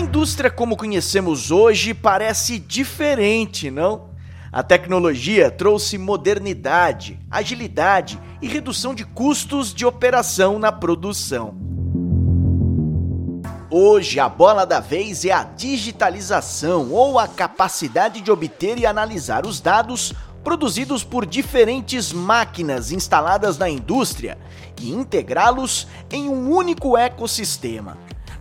indústria como conhecemos hoje parece diferente, não? A tecnologia trouxe modernidade, agilidade e redução de custos de operação na produção. Hoje, a bola da vez é a digitalização ou a capacidade de obter e analisar os dados produzidos por diferentes máquinas instaladas na indústria e integrá-los em um único ecossistema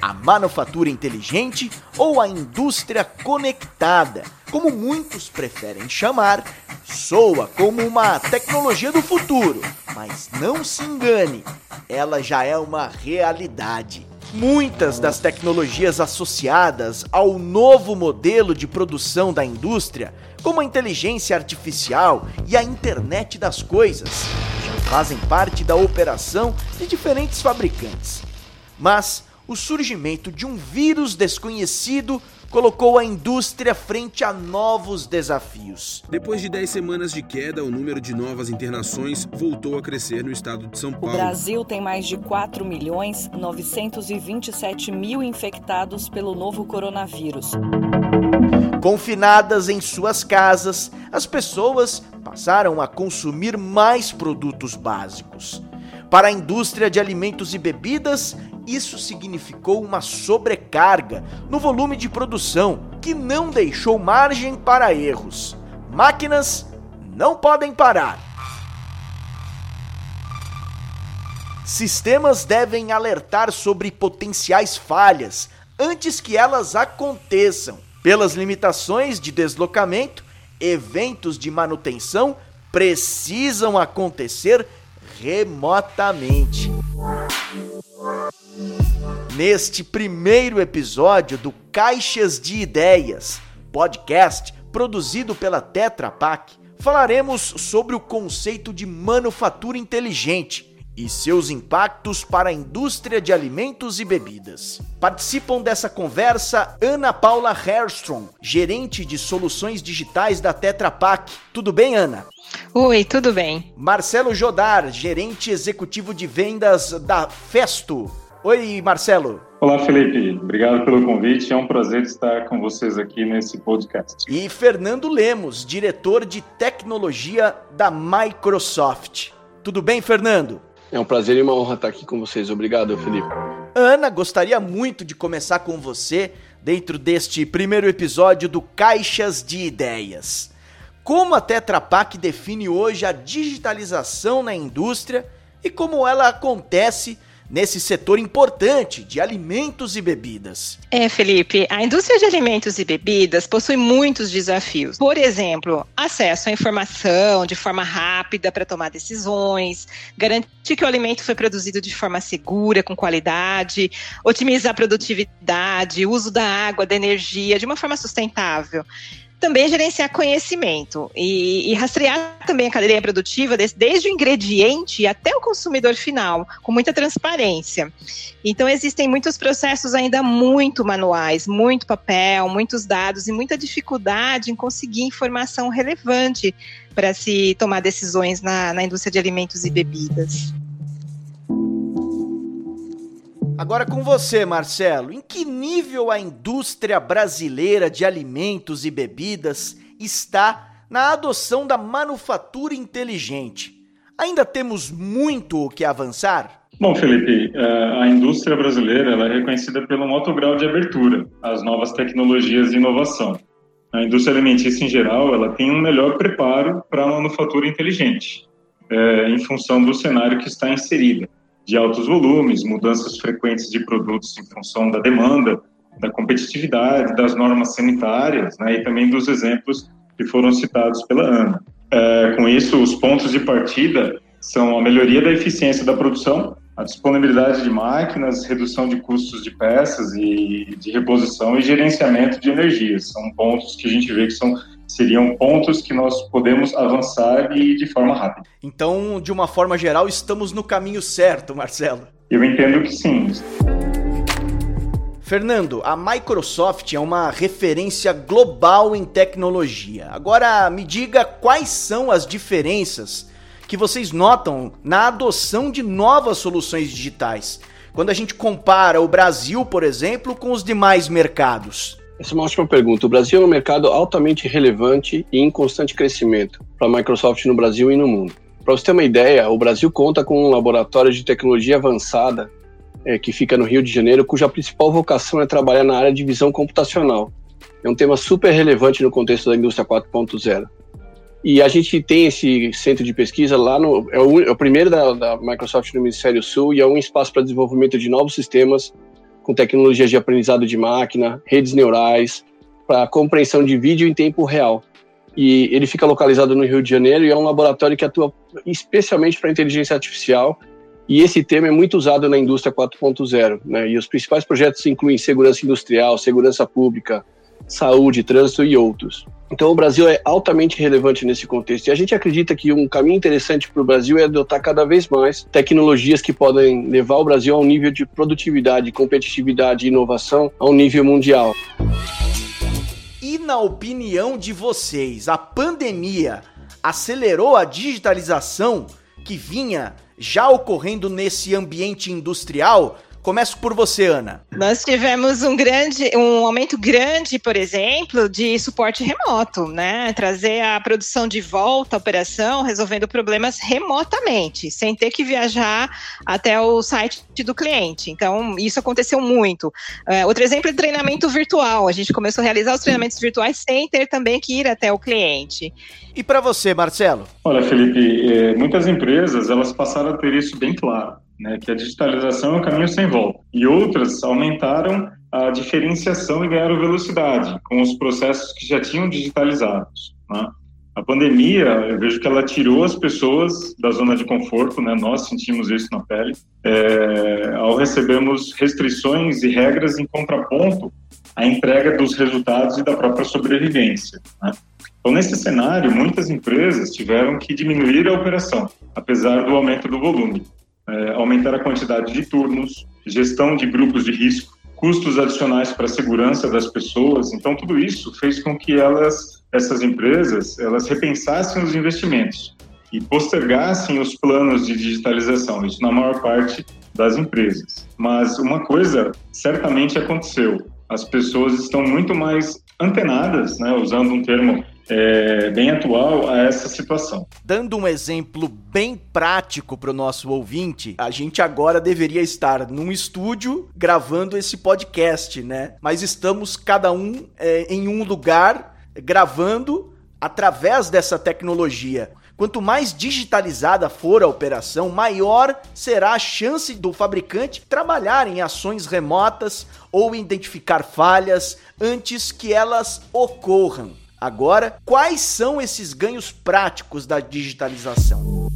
a manufatura inteligente ou a indústria conectada, como muitos preferem chamar, soa como uma tecnologia do futuro, mas não se engane, ela já é uma realidade. Muitas das tecnologias associadas ao novo modelo de produção da indústria, como a inteligência artificial e a internet das coisas, já fazem parte da operação de diferentes fabricantes. Mas o surgimento de um vírus desconhecido colocou a indústria frente a novos desafios. Depois de 10 semanas de queda, o número de novas internações voltou a crescer no estado de São Paulo. O Brasil tem mais de 4 milhões 927 mil infectados pelo novo coronavírus. Confinadas em suas casas, as pessoas passaram a consumir mais produtos básicos. Para a indústria de alimentos e bebidas, isso significou uma sobrecarga no volume de produção que não deixou margem para erros. Máquinas não podem parar. Sistemas devem alertar sobre potenciais falhas antes que elas aconteçam. Pelas limitações de deslocamento, eventos de manutenção precisam acontecer remotamente. Neste primeiro episódio do Caixas de Ideias, podcast produzido pela Tetra Pak, falaremos sobre o conceito de manufatura inteligente e seus impactos para a indústria de alimentos e bebidas. Participam dessa conversa Ana Paula Herstrom, gerente de soluções digitais da Tetra Pak. Tudo bem, Ana? Oi, tudo bem. Marcelo Jodar, gerente executivo de vendas da Festo. Oi, Marcelo. Olá, Felipe. Obrigado pelo convite. É um prazer estar com vocês aqui nesse podcast. E Fernando Lemos, diretor de tecnologia da Microsoft. Tudo bem, Fernando? É um prazer e uma honra estar aqui com vocês. Obrigado, Felipe. Ana, gostaria muito de começar com você dentro deste primeiro episódio do Caixas de Ideias. Como a Tetra Pak define hoje a digitalização na indústria e como ela acontece nesse setor importante de alimentos e bebidas. É, Felipe, a indústria de alimentos e bebidas possui muitos desafios. Por exemplo, acesso à informação de forma rápida para tomar decisões, garantir que o alimento foi produzido de forma segura, com qualidade, otimizar a produtividade, uso da água, da energia de uma forma sustentável também gerenciar conhecimento e, e, rastrear também a cadeia produtiva desde, o ingrediente até o consumidor final, com muita transparência. Então, existem muitos processos ainda muito manuais, muito papel, muitos dados e muita dificuldade em conseguir informação relevante para se tomar decisões na, na indústria de alimentos e bebidas. Agora com você, Marcelo, em que nível a indústria brasileira de alimentos e bebidas está na adoção da manufatura inteligente? Ainda temos muito o que avançar? Bom, Felipe, é, a indústria brasileira é reconhecida pelo alto grau de abertura às novas tecnologias e inovação. A indústria alimentícia, em geral, ela tem um melhor preparo para a manufatura inteligente, é, em função do cenário que está inserida de altos volumes, mudanças frequentes de produtos em função da demanda, da competitividade, das normas sanitárias, né, e também dos exemplos que foram citados pela Ana. É, com isso, os pontos de partida são a melhoria da eficiência da produção, a disponibilidade de máquinas, redução de custos de peças e de reposição e gerenciamento de energias. São pontos que a gente vê que são seriam pontos que nós podemos avançar e de forma rápida. Então, de uma forma geral, estamos no caminho certo, Marcelo. Eu entendo que sim. Fernando, a Microsoft é uma referência global em tecnologia. Agora, me diga quais são as diferenças que vocês notam na adoção de novas soluções digitais, quando a gente compara o Brasil, por exemplo, com os demais mercados? Essa é uma ótima pergunta. O Brasil é um mercado altamente relevante e em constante crescimento para a Microsoft no Brasil e no mundo. Para você ter uma ideia, o Brasil conta com um laboratório de tecnologia avançada é, que fica no Rio de Janeiro, cuja principal vocação é trabalhar na área de visão computacional. É um tema super relevante no contexto da indústria 4.0. E a gente tem esse centro de pesquisa lá no. É o, é o primeiro da, da, Microsoft no Ministério Sul e é um espaço para desenvolvimento de novos sistemas com tecnologias de aprendizado de máquina, redes neurais, para compreensão de vídeo em tempo real. E ele fica localizado no Rio de Janeiro e é um laboratório que atua especialmente para inteligência artificial. E esse tema é muito usado na indústria 4.0. Né? E os principais projetos incluem segurança industrial, segurança pública, saúde, trânsito e outros. Então, o Brasil é altamente relevante nesse contexto. E a gente acredita que um caminho interessante para o Brasil é adotar cada vez mais tecnologias que podem levar o Brasil a um nível de produtividade, competitividade e inovação a um nível mundial. E na opinião de vocês, a pandemia acelerou a digitalização que vinha já ocorrendo nesse ambiente industrial? Começo por você, Ana. Nós tivemos um grande, um aumento grande, por exemplo, de suporte remoto, né? Trazer a produção de volta à operação, resolvendo problemas remotamente, sem ter que viajar até o site do cliente. Então, isso aconteceu muito. É, outro exemplo é treinamento virtual. A gente começou a realizar os treinamentos virtuais sem ter também que ir até o cliente. E para você, Marcelo? Olha, Felipe, é, muitas empresas elas passaram a ter isso bem claro né, que a digitalização é o caminho sem volta. E outras aumentaram a diferenciação e ganharam velocidade com os processos que já tinham digitalizados. Né? A pandemia, eu vejo que ela tirou as pessoas da zona de conforto, né? Nós sentimos isso na pele, é, ao recebermos restrições e regras em contraponto à entrega dos resultados e da própria sobrevivência. Né? Então, nesse cenário, muitas empresas tiveram que diminuir a operação, apesar do aumento do volume é, aumentar a quantidade de turnos, gestão de grupos de risco, custos adicionais para a segurança das pessoas. Então, tudo isso fez com que elas, essas empresas, elas repensassem os investimentos e postergassem os planos de digitalização, isso na maior parte das empresas. Mas uma coisa certamente aconteceu, as pessoas estão muito mais antenadas, né, usando um termo é, bem atual a essa situação. Dando um exemplo bem prático para o nosso ouvinte, a gente agora deveria estar num estúdio gravando esse podcast, né? Mas estamos cada um é, em um lugar gravando através dessa tecnologia. Quanto mais digitalizada for a operação, maior será a chance do fabricante trabalhar em ações remotas ou identificar falhas antes que elas ocorram. Agora, quais são esses ganhos práticos da digitalização?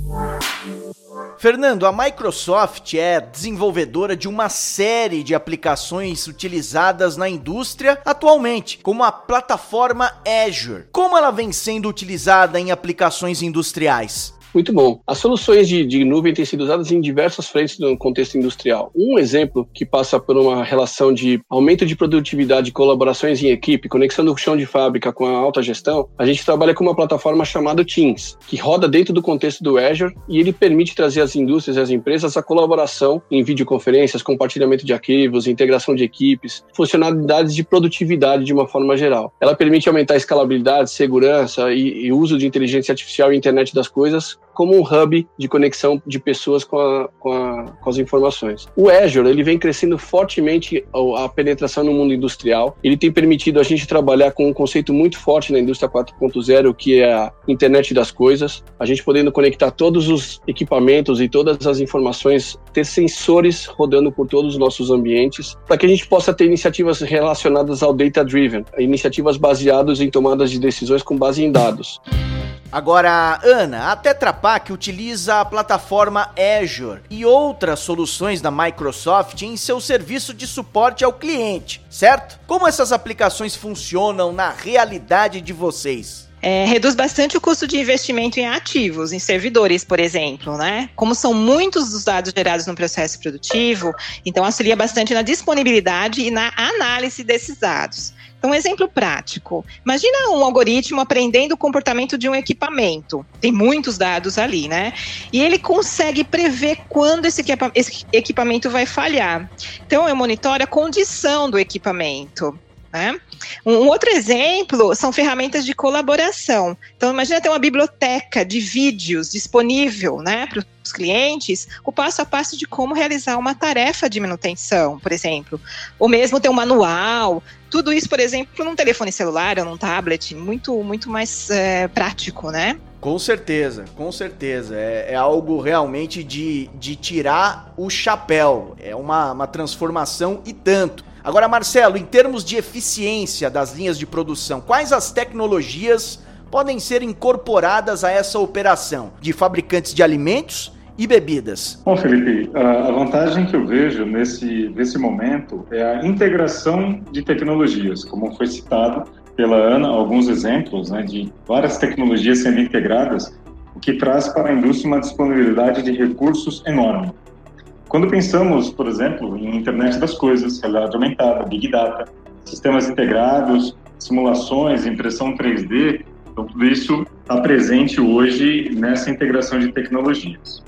Fernando, a Microsoft é desenvolvedora de uma série de aplicações utilizadas na indústria atualmente, como a plataforma Azure. Como ela vem sendo utilizada em aplicações industriais? Muito bom. As soluções de, de, nuvem têm sido usadas em diversas frentes no contexto industrial. Um exemplo que passa por uma relação de aumento de produtividade, colaborações em equipe, conexão do chão de fábrica com a alta gestão, a gente trabalha com uma plataforma chamada Teams, que roda dentro do contexto do Azure e ele permite trazer às indústrias e às empresas a colaboração em videoconferências, compartilhamento de arquivos, integração de equipes, funcionalidades de produtividade de uma forma geral. Ela permite aumentar a escalabilidade, segurança e, e uso de inteligência artificial e internet das coisas como um hub de conexão de pessoas com, a, com, a, com, as informações. O Azure ele vem crescendo fortemente a, a penetração no mundo industrial. Ele tem permitido a gente trabalhar com um conceito muito forte na indústria 4.0, que é a internet das coisas. A gente podendo conectar todos os equipamentos e todas as informações, ter sensores rodando por todos os nossos ambientes, para que a gente possa ter iniciativas relacionadas ao data driven, iniciativas baseadas em tomadas de decisões com base em dados. Agora, Ana, a Tetra Pak utiliza a plataforma Azure e outras soluções da Microsoft em seu serviço de suporte ao cliente, certo? Como essas aplicações funcionam na realidade de vocês? É, reduz bastante o custo de investimento em ativos, em servidores, por exemplo, né? Como são muitos os dados gerados no processo produtivo, então auxilia bastante na disponibilidade e na análise desses dados. Um exemplo prático. Imagina um algoritmo aprendendo o comportamento de um equipamento. Tem muitos dados ali, né? E ele consegue prever quando esse, equipamento vai falhar. Então, eu monitoro a condição do equipamento. Né? Um outro exemplo são ferramentas de colaboração. Então, imagina ter uma biblioteca de vídeos disponível né, para os clientes, o passo a passo de como realizar uma tarefa de manutenção, por exemplo. Ou mesmo ter um manual. Tudo isso, por exemplo, num telefone celular ou num tablet, muito, muito mais é, prático, né? Com certeza, com certeza. É, é, algo realmente de, de tirar o chapéu. É uma, uma transformação e tanto. Agora, Marcelo, em termos de eficiência das linhas de produção, quais as tecnologias podem ser incorporadas a essa operação de fabricantes de alimentos e bebidas? Bom, Felipe, a vantagem que eu vejo nesse, nesse momento é a integração de tecnologias, como foi citado pela Ana, alguns exemplos né, de várias tecnologias sendo integradas, o que traz para a indústria uma disponibilidade de recursos enorme. Quando pensamos, por exemplo, em internet das coisas, realidade aumentada, big data, sistemas integrados, simulações, impressão 3D, então tudo isso está presente hoje nessa integração de tecnologias.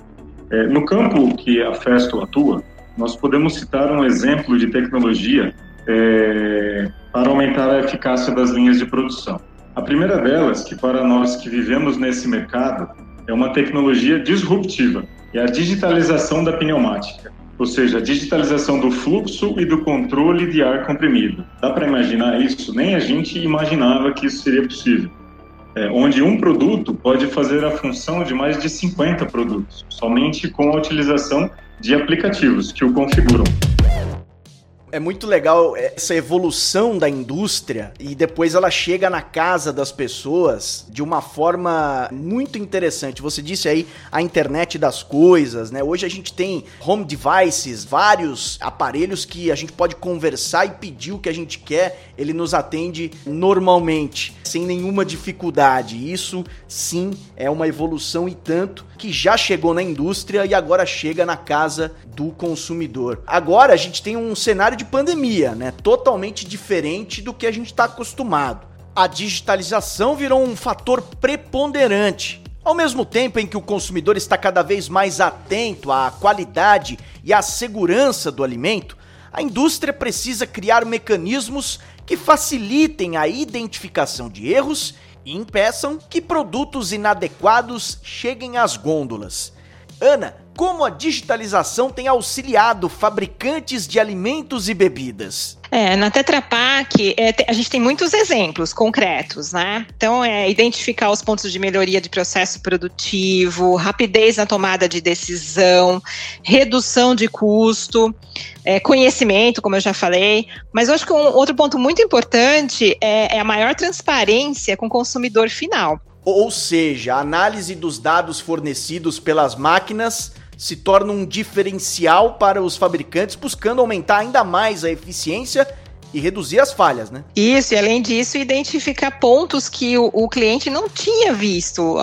É, no campo que a Festo atua, nós podemos citar um exemplo de tecnologia é, para aumentar a eficácia das linhas de produção. A primeira delas, que para nós que vivemos nesse mercado, é uma tecnologia disruptiva, é a digitalização da pneumática, ou seja, a digitalização do fluxo e do controle de ar comprimido. Dá para imaginar isso? Nem a gente imaginava que isso seria possível. É, onde um produto pode fazer a função de mais de 50 produtos, somente com a utilização de aplicativos que o configuram é muito legal essa evolução da indústria e depois ela chega na casa das pessoas de uma forma muito interessante. Você disse aí a internet das coisas, né? Hoje a gente tem home devices, vários aparelhos que a gente pode conversar e pedir o que a gente quer, ele nos atende normalmente, sem nenhuma dificuldade. Isso sim é uma evolução e tanto que já chegou na indústria e agora chega na casa do consumidor. Agora a gente tem um cenário de pandemia, né? Totalmente diferente do que a gente está acostumado. A digitalização virou um fator preponderante. Ao mesmo tempo em que o consumidor está cada vez mais atento à qualidade e à segurança do alimento, a indústria precisa criar mecanismos que facilitem a identificação de erros e impeçam que produtos inadequados cheguem às gôndolas. Ana, como a digitalização tem auxiliado fabricantes de alimentos e bebidas? É, na Tetra Pak, é, a gente tem muitos exemplos concretos, né? Então, é identificar os pontos de melhoria de processo produtivo, rapidez na tomada de decisão, redução de custo, é, conhecimento, como eu já falei. Mas eu acho que um outro ponto muito importante é, é a maior transparência com o consumidor final. Ou seja, a análise dos dados fornecidos pelas máquinas se torna um diferencial para os fabricantes, buscando aumentar ainda mais a eficiência e reduzir as falhas, né? Isso, e além disso, identificar pontos que o, o cliente não tinha visto uh,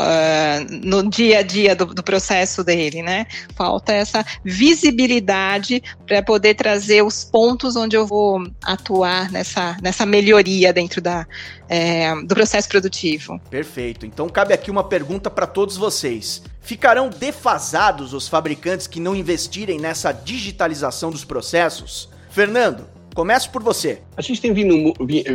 no dia a dia do, do, processo dele, né? Falta essa visibilidade para poder trazer os pontos onde eu vou atuar nessa, nessa melhoria dentro da, é, do processo produtivo. Perfeito. Então cabe aqui uma pergunta para todos vocês. Ficarão defasados os fabricantes que não investirem nessa digitalização dos processos? Fernando, Começo por você. A gente tem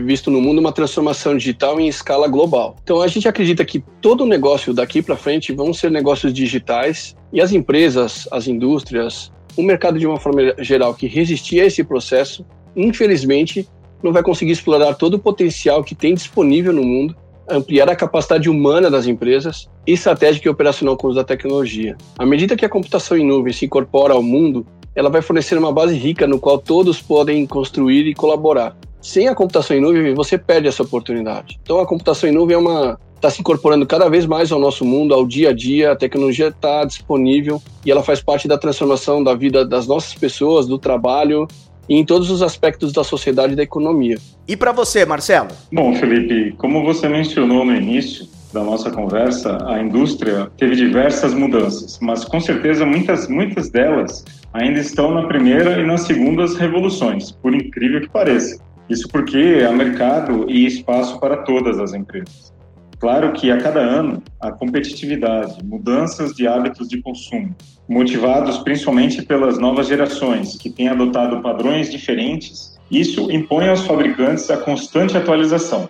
visto no mundo uma transformação digital em escala global. Então a gente acredita que todo negócio daqui para frente vão ser negócios digitais e as empresas, as indústrias, o mercado de uma forma geral que resistir a esse processo, infelizmente, não vai conseguir explorar todo o potencial que tem disponível no mundo, ampliar a capacidade humana das empresas e estratégica e operacional com uso da tecnologia. À medida que a computação em nuvem se incorpora ao mundo, ela vai fornecer uma base rica no qual todos podem construir e colaborar. Sem a computação em nuvem, você perde essa oportunidade. Então, a computação em nuvem é uma está se incorporando cada vez mais ao nosso mundo, ao dia a dia. A tecnologia está disponível e ela faz parte da transformação da vida das nossas pessoas, do trabalho e em todos os aspectos da sociedade e da economia. E para você, Marcelo? Bom, Felipe, como você mencionou no início, da nossa conversa, a indústria teve diversas mudanças, mas com certeza muitas, muitas delas ainda estão na primeira e nas segundas revoluções, por incrível que pareça. Isso porque há mercado e espaço para todas as empresas. Claro que a cada ano a competitividade, mudanças de hábitos de consumo, motivados principalmente pelas novas gerações que têm adotado padrões diferentes, isso impõe aos fabricantes a constante atualização.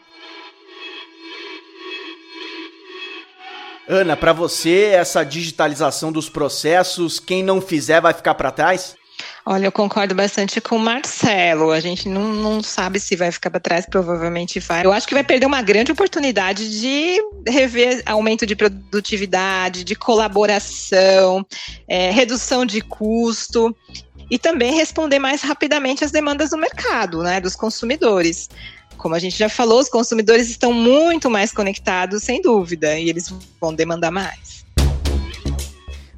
Ana, para você, essa digitalização dos processos, quem não fizer vai ficar para trás? Olha, eu concordo bastante com o Marcelo. A gente não, não sabe se vai ficar para trás, provavelmente vai. Eu acho que vai perder uma grande oportunidade de rever aumento de produtividade, de colaboração, é, redução de custo e também responder mais rapidamente às demandas do mercado, né, dos consumidores. Como a gente já falou, os consumidores estão muito mais conectados, sem dúvida, e eles vão demandar mais.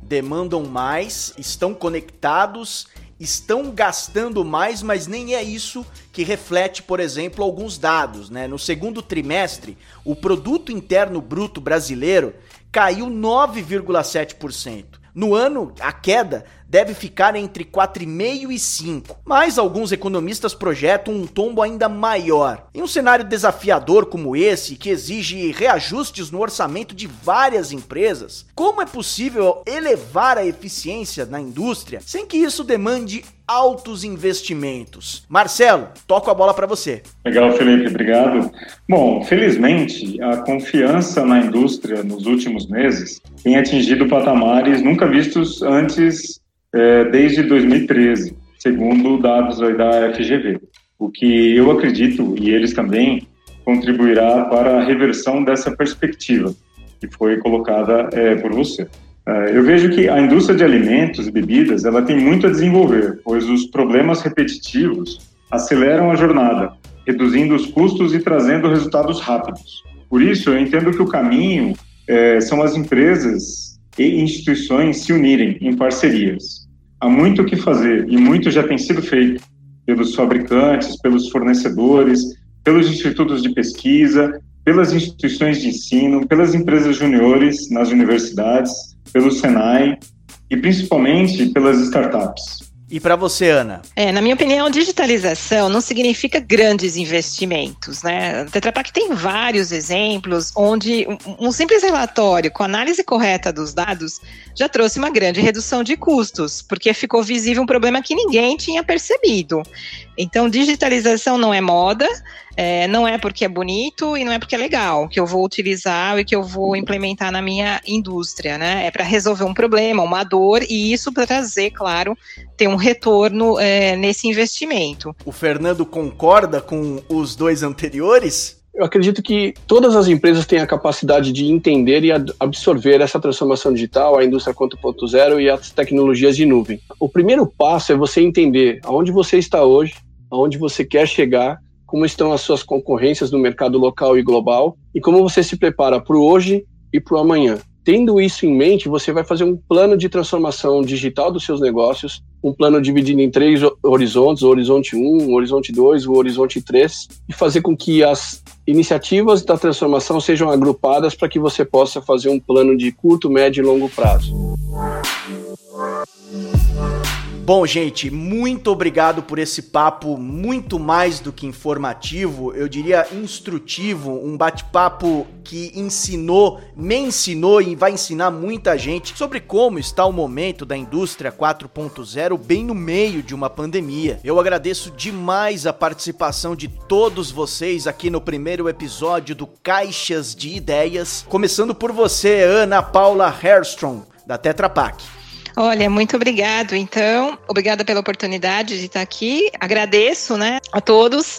Demandam mais, estão conectados estão gastando mais, mas nem é isso que reflete, por exemplo, alguns dados. Né? No segundo trimestre, o produto interno bruto brasileiro caiu 9,7%. No ano, a queda deve ficar entre 4,5 e 5, mas alguns economistas projetam um tombo ainda maior. Em um cenário desafiador como esse, que exige reajustes no orçamento de várias empresas, como é possível elevar a eficiência na indústria sem que isso demande altos investimentos? Marcelo, toco a bola para você. Legal, Felipe, obrigado. Bom, felizmente, a confiança na indústria nos últimos meses tem atingido patamares nunca vistos antes é, desde 2013, segundo dados da FGV. O que eu acredito, e eles também, contribuirá para a reversão dessa perspectiva que foi colocada é, por você. É, eu vejo que a indústria de alimentos e bebidas ela tem muito a desenvolver, pois os problemas repetitivos aceleram a jornada, reduzindo os custos e trazendo resultados rápidos. Por isso, eu entendo que o caminho é, são as empresas e instituições se unirem em parcerias há muito o que fazer e muito já tem sido feito pelos fabricantes, pelos fornecedores, pelos institutos de pesquisa, pelas instituições de ensino, pelas empresas juniores nas universidades, pelo Senai e principalmente pelas startups. E para você, Ana? É, na minha opinião, digitalização não significa grandes investimentos, né? A Tetra Pak tem vários exemplos onde um, simples relatório com análise correta dos dados já trouxe uma grande redução de custos, porque ficou visível um problema que ninguém tinha percebido. Então, digitalização não é moda, é, não é porque é bonito e não é porque é legal que eu vou utilizar e que eu vou implementar na minha indústria, né? É para resolver um problema, uma dor e isso para trazer, claro, ter um retorno é, nesse investimento. O Fernando concorda com os dois anteriores? Eu acredito que todas as empresas têm a capacidade de entender e absorver essa transformação digital, a indústria 4.0 e as tecnologias de nuvem. O primeiro passo é você entender aonde você está hoje, aonde você quer chegar, como estão as suas concorrências no mercado local e global e como você se prepara para o hoje e para o amanhã. Tendo isso em mente, você vai fazer um plano de transformação digital dos seus negócios, um plano dividido em três horizontes, o horizonte 1, o horizonte 2, o horizonte 3, e fazer com que as iniciativas da transformação sejam agrupadas para que você possa fazer um plano de curto, médio e longo prazo. Bom, gente, muito obrigado por esse papo muito mais do que informativo, eu diria instrutivo, um bate-papo que ensinou, me ensinou e vai ensinar muita gente sobre como está o momento da indústria 4.0 bem no meio de uma pandemia. Eu agradeço demais a participação de todos vocês aqui no primeiro episódio do Caixas de Ideias, começando por você, Ana Paula Herstrom, da Tetra Pak. Olha, muito obrigado. Então, obrigada pela oportunidade de estar aqui. Agradeço, né, a todos.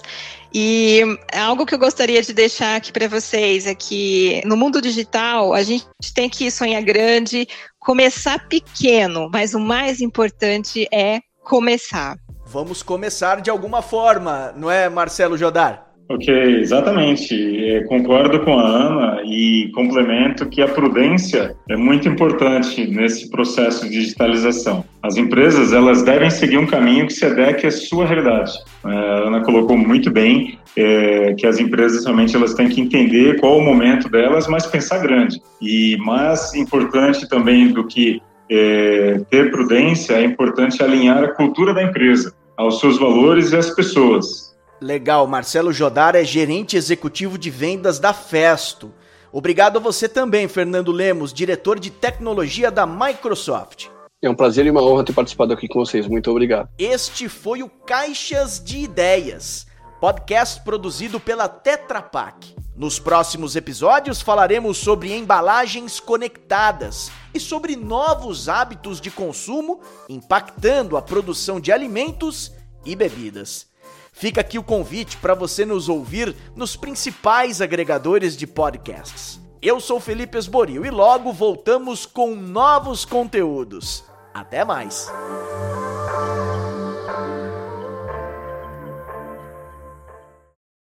E algo que eu gostaria de deixar aqui para vocês é que no mundo digital a gente tem que sonhar grande, começar pequeno, mas o mais importante é começar. Vamos começar de alguma forma, não é, Marcelo Jodar? Ok, exatamente. É, concordo com a Ana e complemento que a prudência é muito importante nesse processo de digitalização. As empresas elas devem seguir um caminho que se adeque à sua realidade. É, a Ana colocou muito bem é, que as empresas realmente elas têm que entender qual o momento delas, mas pensar grande. E mais importante também do que é, ter prudência é importante alinhar a cultura da empresa aos seus valores e às pessoas Legal, Marcelo Jodar é gerente executivo de vendas da Festo. Obrigado a você também, Fernando Lemos, diretor de tecnologia da Microsoft. É um prazer e uma honra ter participado aqui com vocês. Muito obrigado. Este foi o Caixas de Ideias, podcast produzido pela Tetra Pak. Nos próximos episódios falaremos sobre embalagens conectadas e sobre novos hábitos de consumo impactando a produção de alimentos e bebidas. Fica aqui o convite para você nos ouvir nos principais agregadores de podcasts. Eu sou Felipe Esboril e logo voltamos com novos conteúdos. Até mais!